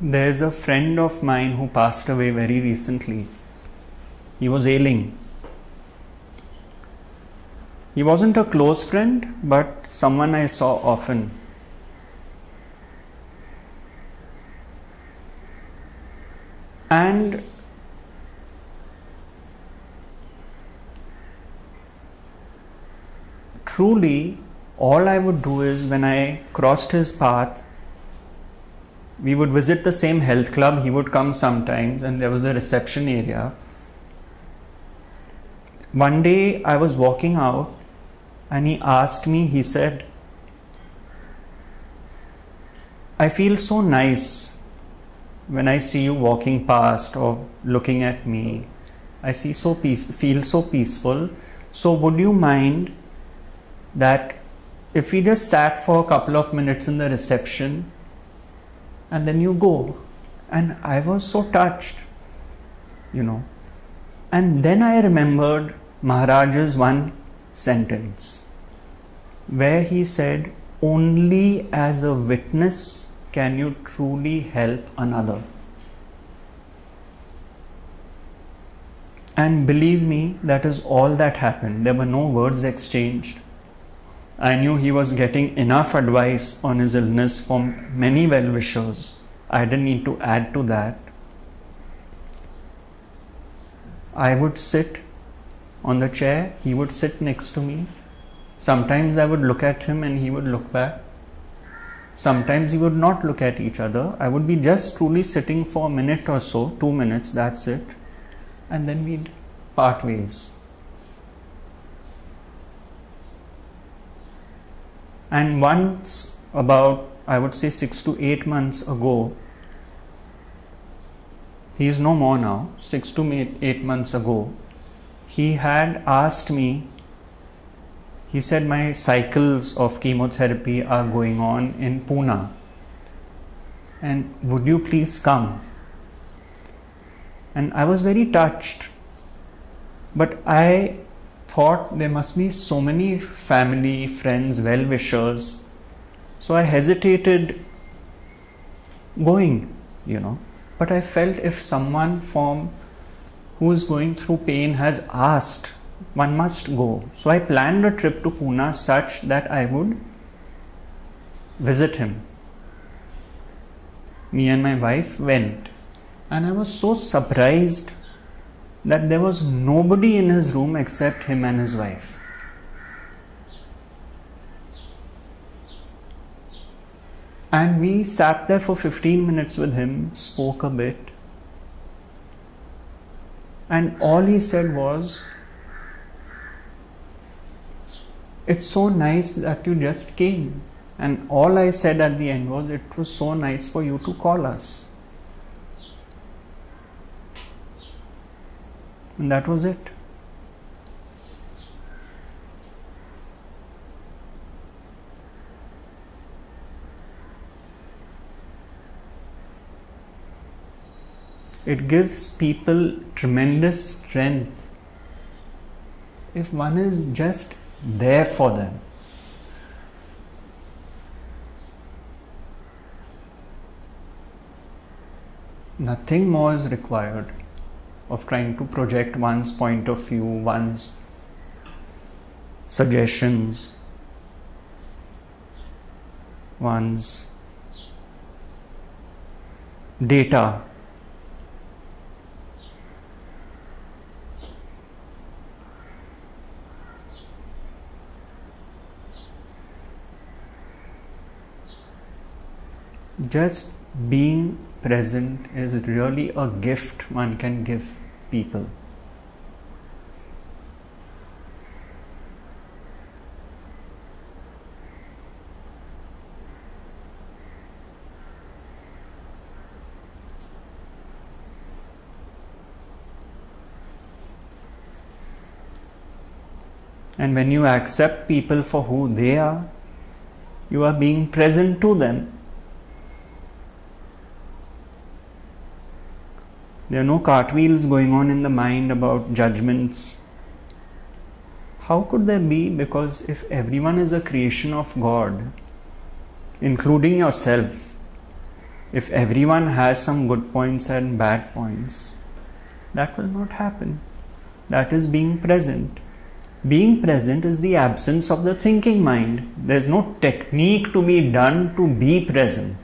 There's a friend of mine who passed away very recently. He was ailing. He wasn't a close friend, but someone I saw often. And truly, all I would do is when I crossed his path, we would visit the same health club. He would come sometimes, and there was a reception area. One day I was walking out, and he asked me, he said, I feel so nice when I see you walking past or looking at me. I see so peace, feel so peaceful. So would you mind that if we just sat for a couple of minutes in the reception and then you go? And I was so touched, you know. And then I remembered Maharaj's one sentence where he said, Only as a witness can you truly help another. And believe me, that is all that happened. There were no words exchanged. I knew he was getting enough advice on his illness from many well wishers. I didn't need to add to that. I would sit on the chair, he would sit next to me. Sometimes I would look at him and he would look back. Sometimes we would not look at each other. I would be just truly sitting for a minute or so, two minutes, that's it. And then we'd part ways. And once, about I would say six to eight months ago, he is no more now, six to eight months ago, he had asked me, he said, My cycles of chemotherapy are going on in Pune. And would you please come? And I was very touched. But I thought there must be so many family, friends, well wishers. So I hesitated going, you know. But I felt if someone from who is going through pain has asked, one must go. So I planned a trip to Pune such that I would visit him. Me and my wife went, and I was so surprised that there was nobody in his room except him and his wife. And we sat there for 15 minutes with him, spoke a bit, and all he said was, It's so nice that you just came. And all I said at the end was, It was so nice for you to call us. And that was it. It gives people tremendous strength if one is just there for them. Nothing more is required of trying to project one's point of view, one's suggestions, one's data. Just being present is really a gift one can give people. And when you accept people for who they are, you are being present to them. There are no cartwheels going on in the mind about judgments. How could there be? Because if everyone is a creation of God, including yourself, if everyone has some good points and bad points, that will not happen. That is being present. Being present is the absence of the thinking mind. There's no technique to be done to be present.